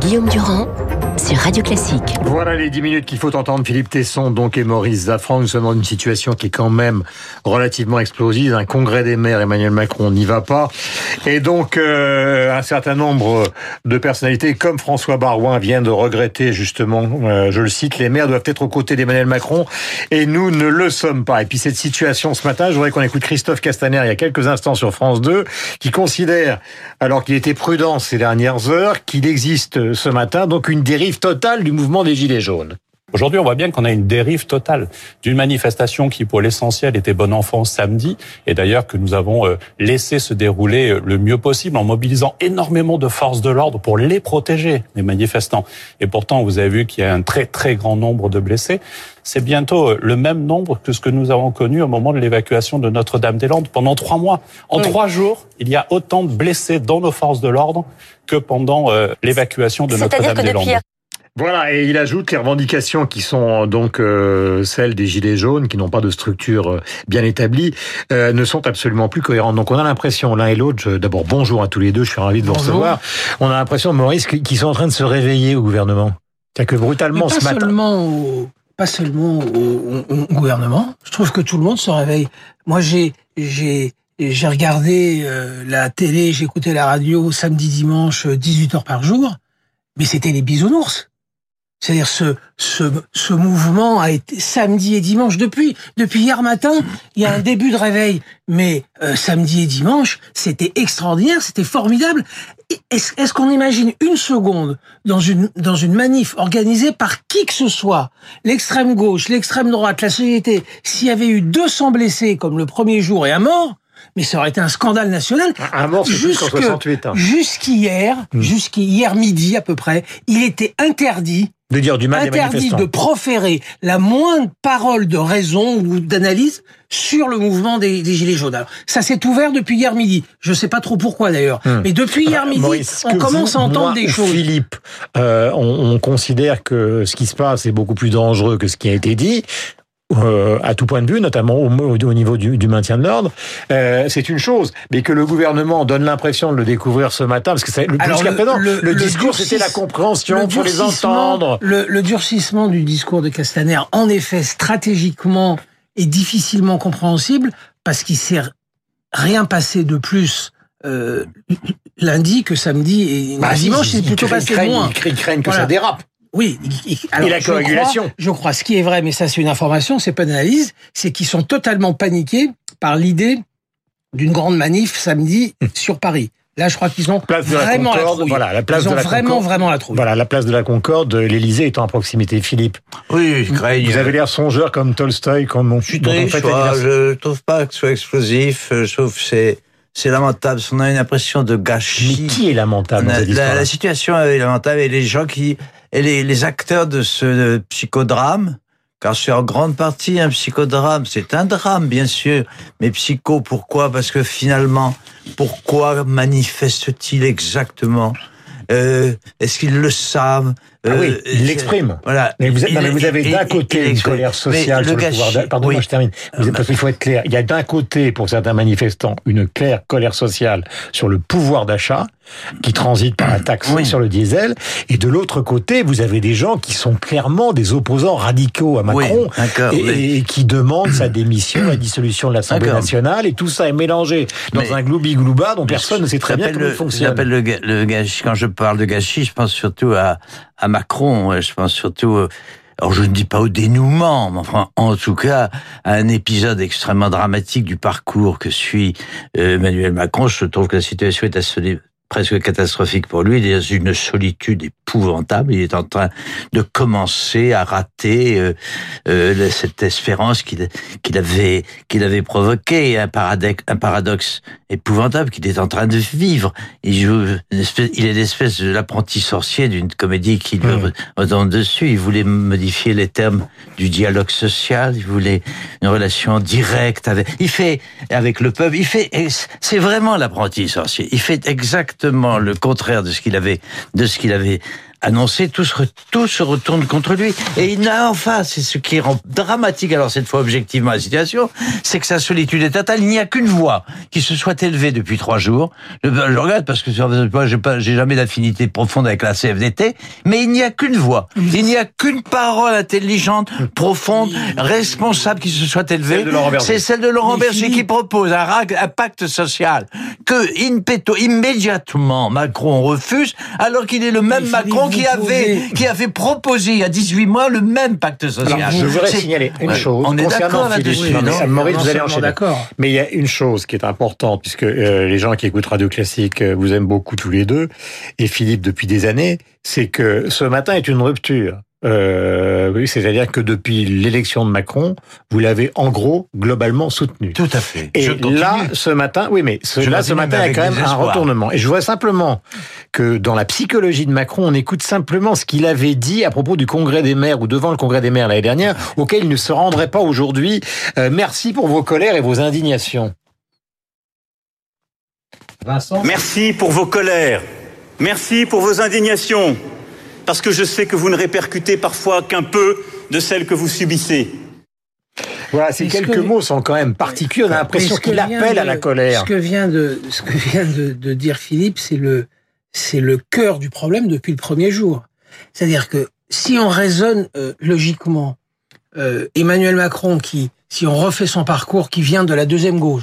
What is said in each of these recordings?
Guillaume Durand Radio Classique. Voilà les 10 minutes qu'il faut entendre Philippe Tesson donc et Maurice Zafran. Nous sommes dans une situation qui est quand même relativement explosive. Un congrès des maires, Emmanuel Macron n'y va pas. Et donc euh, un certain nombre de personnalités comme François Barouin vient de regretter justement, euh, je le cite, les maires doivent être aux côtés d'Emmanuel Macron et nous ne le sommes pas. Et puis cette situation ce matin, je voudrais qu'on écoute Christophe Castaner il y a quelques instants sur France 2 qui considère, alors qu'il était prudent ces dernières heures, qu'il existe ce matin donc une dérive totale du mouvement des Gilets jaunes. Aujourd'hui, on voit bien qu'on a une dérive totale d'une manifestation qui, pour l'essentiel, était bon enfant samedi, et d'ailleurs que nous avons euh, laissé se dérouler euh, le mieux possible en mobilisant énormément de forces de l'ordre pour les protéger, les manifestants. Et pourtant, vous avez vu qu'il y a un très très grand nombre de blessés. C'est bientôt euh, le même nombre que ce que nous avons connu au moment de l'évacuation de Notre-Dame-des-Landes pendant trois mois. En trois jours, il y a autant de blessés dans nos forces de l'ordre que pendant l'évacuation de Notre-Dame-des-Landes. Voilà, et il ajoute les revendications qui sont donc euh, celles des Gilets jaunes, qui n'ont pas de structure euh, bien établie, euh, ne sont absolument plus cohérentes. Donc on a l'impression, l'un et l'autre, d'abord bonjour à tous les deux, je suis ravi de vous recevoir. On a l'impression, Maurice, qu'ils sont en train de se réveiller au gouvernement. C'est que brutalement ce matin... Seulement pas seulement au, au, gouvernement, je trouve que tout le monde se réveille. Moi j'ai... j'ai j'ai regardé la télé, j'ai écouté la radio samedi, dimanche, 18 heures par jour, mais c'était les bisounours. C'est-à-dire ce, ce, ce mouvement a été samedi et dimanche depuis depuis hier matin. Il y a un début de réveil, mais euh, samedi et dimanche, c'était extraordinaire, c'était formidable. Est-ce est qu'on imagine une seconde dans une dans une manif organisée par qui que ce soit, l'extrême gauche, l'extrême droite, la société, s'il y avait eu 200 blessés comme le premier jour et un mort, mais ça aurait été un scandale national. Un mort, c'est plus 68. Hein. Jusqu'hier, hmm. jusqu'hier midi à peu près, il était interdit de dire du mal interdit de proférer la moindre parole de raison ou d'analyse sur le mouvement des, Gilets jaunes. Alors, ça s'est ouvert depuis hier midi. Je ne sais pas trop pourquoi d'ailleurs. Hmm. Mais depuis hier midi, on commence à entendre des choses. Philippe, euh, on, on, considère que ce qui se passe est beaucoup plus dangereux que ce qui a été dit. Euh, à tout point de vue, notamment au, au niveau du, du, maintien de l'ordre, euh, c'est une chose. Mais que le gouvernement donne l'impression de le découvrir ce matin, parce que jusqu'à présent, le, le, discours c'était la compréhension pour les entendre. Le, durcissement du discours de Castaner, en effet, stratégiquement est difficilement compréhensible parce qu'il s'est rien passé de plus euh, lundi que samedi et bah, dimanche, c'est plutôt passé moins. Ils craignent que ça dérape. Oui. Alors, et la coagulation. Je crois, ce qui est vrai, mais ça c'est une information, c'est pas une analyse, c'est qu'ils sont totalement paniqués par l'idée d'une grande manif samedi hum. sur Paris. Là, je crois qu'ils ont vraiment la, trouille. Voilà, la place Ils ont de la vraiment, Concorde, vraiment la trouille. Voilà, la place de la Concorde, l'Élysée étant à proximité. Philippe. Oui, je craigne. Vous avez l'air songeur comme Tolstoï, comme on. Je triste, je trouve pas que ce soit explosif. Je trouve que c'est c'est lamentable. On a une impression de gâchis. Mais qui est lamentable dans la, la, situation est lamentable et les gens qui et les, les acteurs de ce psychodrame, car c'est en grande partie un psychodrame, c'est un drame bien sûr, mais psycho pourquoi? Parce que finalement, pourquoi manifeste-t-il exactement? Euh, Est-ce qu'ils le savent? Ah oui, euh, il l'exprime. Voilà. Mais vous, vous avez d'un côté une colère sociale sur le, pouvoir Pardon, je termine. parce qu'il faut être clair. Il y a d'un côté, pour certains manifestants, une claire colère sociale sur le pouvoir d'achat qui transite par la taxe sur le diesel. Et de l'autre côté, vous avez des gens qui sont clairement des opposants radicaux à Macron et, qui demandent sa démission, la dissolution de l'Assemblée nationale. Et tout ça est mélangé dans un gloubi-glouba dont personne ne sait très bien comment il fonctionne. Le, le gâchis, quand je parle de gâchis, je pense surtout à, à Macron. Je pense surtout, alors je ne dis pas au dénouement, mais enfin, en tout cas, à un épisode extrêmement dramatique du parcours que suit euh, Emmanuel Macron. Je trouve que la situation est assez presque catastrophique pour lui. Il est dans une solitude épouvantable. Il est en train de commencer à rater euh, euh, cette espérance qu'il qu'il avait qu'il avait provoqué un paradoxe, un paradoxe épouvantable qu'il est en train de vivre. Il joue une espèce, il est l'espèce de l'apprenti sorcier d'une comédie qui lui mmh. retombe dessus. Il voulait modifier les termes du dialogue social. Il voulait une relation directe avec. Il fait avec le peuple. Il fait. C'est vraiment l'apprenti sorcier. Il fait exactement le contraire de ce qu'il avait de ce qu'il avait annoncé, tout se, tout se retourne contre lui. Et il n'a enfin, c'est ce qui rend dramatique alors cette fois objectivement la situation, c'est que sa solitude est totale. Il n'y a qu'une voix qui se soit élevée depuis trois jours. Je, je regarde parce que moi, j'ai pas, j'ai jamais d'affinité profonde avec la CFDT, mais il n'y a qu'une voix. Il n'y a qu'une parole intelligente, profonde, responsable qui se soit élevée. C'est celle de Laurent Berger qui propose un, un pacte social que in petto, immédiatement Macron refuse, alors qu'il est le même Macron qui avait, qui avait proposé il y a 18 mois le même pacte social. Alors, je voudrais signaler une chose. On est d'accord là-dessus. Maurice, vous allez enchaîner. Mais il y a une chose qui est importante, puisque euh, les gens qui écoutent Radio Classique euh, vous aiment beaucoup tous les deux, et Philippe depuis des années, c'est que ce matin est une rupture. Euh, oui, c'est-à-dire que depuis l'élection de Macron, vous l'avez en gros globalement soutenu. Tout à fait. Et là, ce matin, oui, mais ce, là, ce matin, il y a quand même un retournement. Et je vois simplement que dans la psychologie de Macron, on écoute simplement ce qu'il avait dit à propos du Congrès des maires ou devant le Congrès des maires l'année dernière, auquel il ne se rendrait pas aujourd'hui. Euh, merci pour vos colères et vos indignations. Vincent? Merci pour vos colères. Merci pour vos indignations parce que je sais que vous ne répercutez parfois qu'un peu de celles que vous subissez. Voilà, ces quelques que... mots sont quand même particuliers. On a l'impression qu'il appelle de, à la colère. Ce que vient de, ce que vient de, de dire Philippe, c'est le, c'est le cœur du problème depuis le premier jour. C'est-à-dire que si on raisonne euh, logiquement, euh, Emmanuel Macron, qui, si on refait son parcours, qui vient de la deuxième gauche,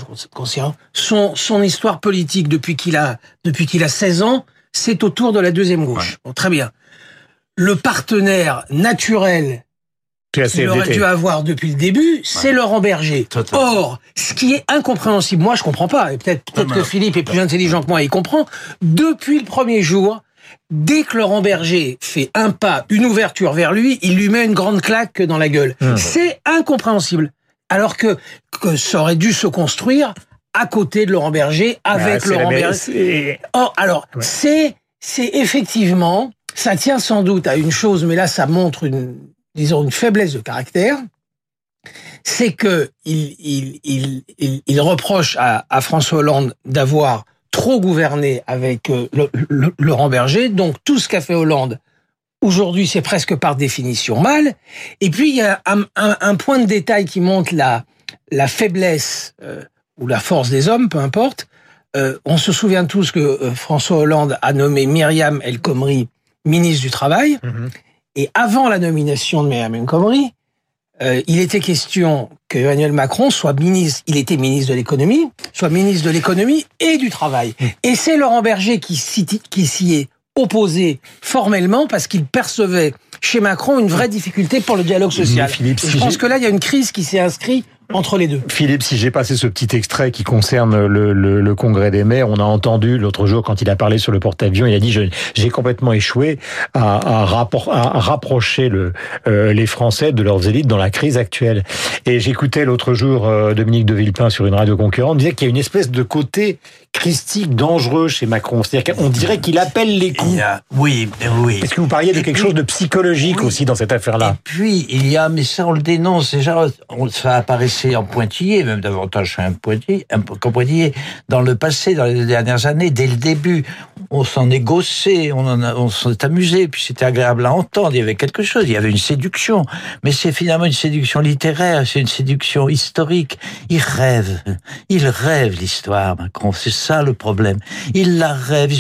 son, son histoire politique depuis qu'il a, depuis qu'il a 16 ans, c'est autour de la deuxième gauche. Ouais. Bon, très bien le partenaire naturel qu'il aurait dû avoir depuis le début, c'est ouais. Laurent Berger. Total. Or, ce qui est incompréhensible, moi je comprends pas, et peut-être peut, -être que Philippe est plus intelligent que moi, il comprend, depuis le premier jour, dès que Laurent Berger fait un pas, une ouverture vers lui, il lui met une grande claque dans la gueule. Mmh. C'est incompréhensible. Alors que, que ça aurait dû se construire à côté de Laurent Berger, avec bah, Laurent Berger. Or, alors, ouais. c'est c'est effectivement ça tient sans doute à une chose, mais là, ça montre une, disons, une faiblesse de caractère. C'est que il, il, il, il, reproche à, à, François Hollande d'avoir trop gouverné avec euh, Laurent Berger. Donc, tout ce qu'a fait Hollande, aujourd'hui, c'est presque par définition mal. Et puis, il y a un, un, un point de détail qui montre la, la faiblesse euh, ou la force des hommes, peu importe. Euh, on se souvient tous que euh, François Hollande a nommé Myriam El Khomri ministre du Travail. Mmh. Et avant la nomination de El Khomri, euh, il était question que Emmanuel Macron soit ministre, il était ministre de l'économie, soit ministre de l'économie et du travail. Mmh. Et c'est Laurent Berger qui s'y est opposé formellement parce qu'il percevait chez Macron une vraie difficulté pour le dialogue social. Philippe, si je pense que là, il y a une crise qui s'est inscrite entre les deux. Philippe, si j'ai passé ce petit extrait qui concerne le, le, le congrès des maires, on a entendu l'autre jour quand il a parlé sur le porte-avions, il a dit j'ai complètement échoué à, à, rapport, à rapprocher le, euh, les Français de leurs élites dans la crise actuelle. Et j'écoutais l'autre jour euh, Dominique de Villepin sur une radio concurrente, disait qu'il y a une espèce de côté christique dangereux chez Macron. C'est-à-dire qu'on dirait qu'il appelle les coups. A, oui, oui. Est-ce que vous parliez de quelque puis, chose de psychologique oui. aussi dans cette affaire-là? Et puis, il y a, mais ça on le dénonce déjà, ça apparaissait en pointillé, même davantage un pointillé, qu'en pointillé, dans le passé, dans les dernières années, dès le début, on s'en est gossé, on, s'en est amusé, puis c'était agréable à entendre, il y avait quelque chose, il y avait une séduction, mais c'est finalement une séduction littéraire, c'est une séduction historique. Il rêve, il rêve l'histoire, Macron, c'est ça le problème. Il la rêve,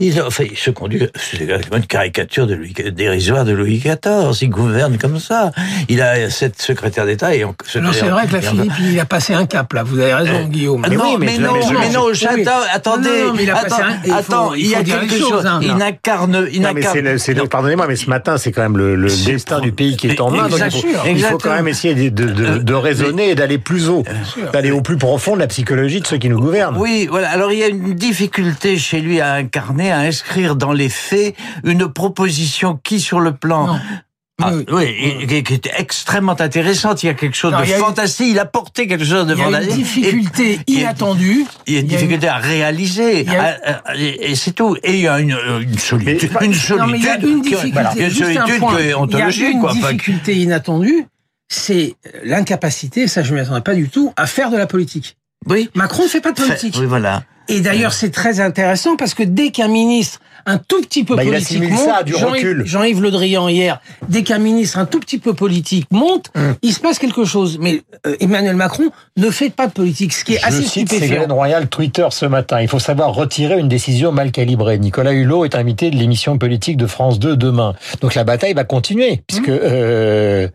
il, enfin, il se conduit, c'est une caricature dérisoire de Louis XIV, il gouverne comme ça. Il a sept secrétaires d'État et on, c'est vrai que Philippe, il a passé un cap, là, vous avez raison, euh, Guillaume. Mais, non, mais, mais, non, mais, mais non, j'attends, attendez, non, non, mais il a attends, passé un, il faut, attends, il, y a quelque chose, hein, il n'incarne, il n'incarne. Pardonnez-moi, mais ce matin, c'est quand même le, le destin du pays qui est en main, donc il faut, il faut quand même essayer de, de, de, de raisonner et d'aller plus haut, d'aller au plus profond de la psychologie de ceux qui nous gouvernent. Oui, voilà, alors il y a une difficulté chez lui à incarner, à inscrire dans les faits une proposition qui, sur le plan non. Ah, oui, qui, qui était extrêmement intéressante. Il y a quelque chose non, de fantastique. Il a porté quelque chose de fantastique. Il y a une difficulté et, inattendue. Il y a une difficulté à réaliser. A... Et, c'est tout. Et il y a une, une solitude. Mais, une solitude. Non, mais il y a une difficulté. Qui, une solitude ontologique. Il y a une quoi, difficulté inattendue. C'est l'incapacité, ça je ne m'y attendais pas du tout, à faire de la politique. Oui. Macron ne fait pas de politique. Oui, voilà. Et d'ailleurs, c'est très intéressant parce que dès qu'un ministre un tout petit peu Bah, politique monte, ça à du Jean-Yves Le Drian hier, dès qu'un ministre un tout petit peu politique monte, Hum. il se passe quelque chose. Mais euh, Emmanuel Macron ne fait pas de politique, ce qui est Je assez cite. Ségolène Royal Twitter ce matin. Il faut savoir retirer une décision mal calibrée. Nicolas Hulot est invité de l'émission politique de France 2 demain. Donc la bataille va continuer, puisque euh,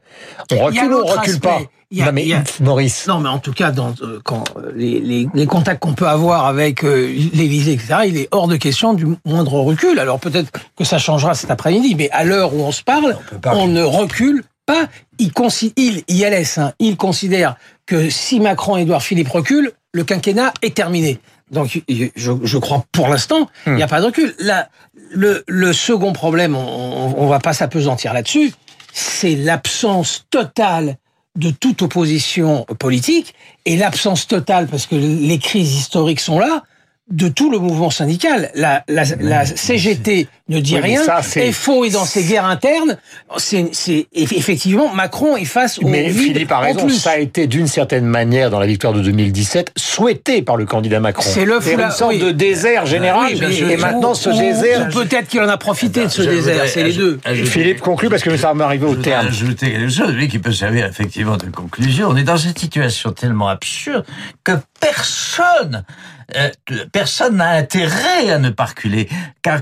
on recule ou on recule pas. aspect. Y a- non mais y a- Maurice. Non, mais en tout cas, dans, euh, quand euh, les, les, les contacts qu'on peut avoir avec euh, l'Élysée, etc., il est hors de question du moindre recul. Alors peut-être que ça changera cet après-midi, mais à l'heure où on se parle, on, ne recule pas. Il, il, ILS, hein, il considère que si Macron et Édouard Philippe reculent, le quinquennat est terminé. Donc, je, je crois pour l'instant, il n'y a pas de recul. Là, le, le second problème, on, on, on va pas s'apesantir là-dessus, c'est l'absence totale de toute opposition politique et l'absence totale, parce que les crises historiques sont là, de tout le mouvement syndical. La, la, la CGT ne dit Oui, rien. ça, c'est- FO est dans ses guerres internes. C'est, effectivement Macron est face au Mais vide Philippe a raison, ça a été d'une certaine manière dans la victoire de 2017 souhaité par le candidat Macron. C'est le C'est foula- une sorte oui. de désert général. Oui, mais- et maintenant ce ou- désert. ou peut-être qu'il en a profité de ce Je désert. voudrais C'est les deux. ajouter- Philippe conclut parce que ça va arriver Je au voudrais terme. ajouter quelque chose, oui, qui peut servir effectivement de conclusion. On est dans une situation tellement absurde que personne, euh, personne n'a intérêt à ne pas reculer. Car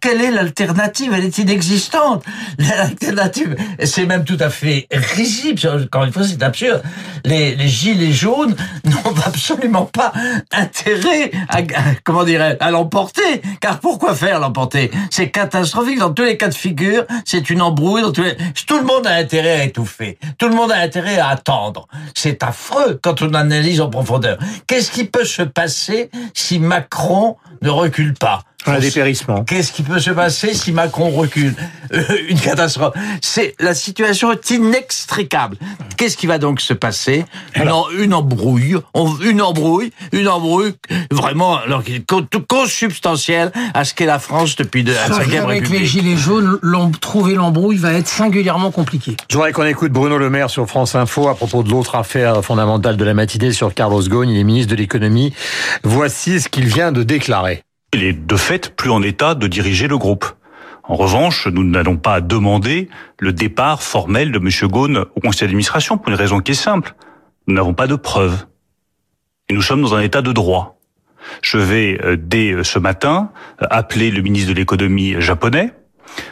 quelle, est l'alternative? Elle est inexistante. L'alternative, c'est même tout à fait risible. Encore une fois, c'est absurde. Les, les gilets jaunes n'ont absolument pas intérêt à, comment dirais à l'emporter. Car pourquoi faire l'emporter? C'est catastrophique dans tous les cas de figure. C'est une embrouille. Dans tous. Tout le monde a intérêt à étouffer. Tout le monde a intérêt à attendre. C'est affreux quand on analyse en profondeur. Qu'est-ce qui peut se passer si Macron ne recule pas? Un dépérissement. Qu'est-ce qui peut se passer si Macron recule Euh, Une catastrophe. C'est la situation est inextricable. Qu'est-ce qui va donc se passer une, embrouille, une embrouille, une embrouille vraiment alors consubstantielle à ce qu'est la France depuis de, la cinquième qu'avec les République. gilets jaunes, trouver l'embrouille va être singulièrement compliqué. Je voudrais qu'on écoute Bruno Le Maire sur France Info à propos de l'autre affaire fondamentale de la matinée sur Carlos Ghosn, il est ministre de l'économie. Voici ce qu'il vient de déclarer. Il est de fait plus en état de diriger le groupe. En revanche, nous n'allons pas demander le départ formel de M. Ghosn au conseil d'administration pour une raison qui est simple. Nous n'avons pas de preuves. Et nous sommes dans un état de droit. Je vais, euh, dès euh, ce matin, euh, appeler le ministre de l'économie japonais,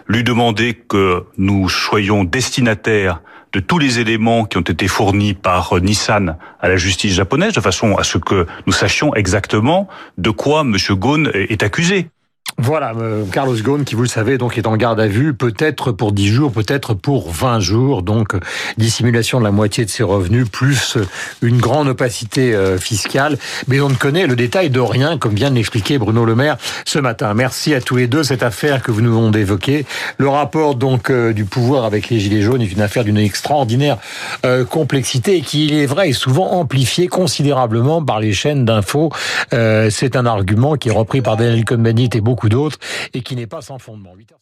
lui demander que nous soyons destinataires de tous les éléments qui ont été fournis par euh, Nissan à la justice japonaise, de façon à ce que nous sachions exactement de quoi M. Ghosn est accusé. Voilà, euh, Carlos Ghosn, qui vous le savez, donc est en garde à vue, peut-être pour 10 jours, peut-être pour 20 jours, donc dissimulation de la moitié de ses revenus, plus euh, une grande opacité euh, fiscale, mais on ne connaît le détail de rien, comme vient de l'expliquer Bruno Le Maire ce matin. Merci à tous les deux, cette affaire que vous nous venons d'évoquer. Le rapport donc euh, du pouvoir avec les Gilets jaunes est une affaire d'une extraordinaire euh, complexité et qui, il est vrai, est souvent amplifiée considérablement par les chaînes d'infos. Euh, C'est un argument qui est repris par Daniel Cohn-Bendit et beaucoup d'autres et qui n'est pas sans fondement. 8h50.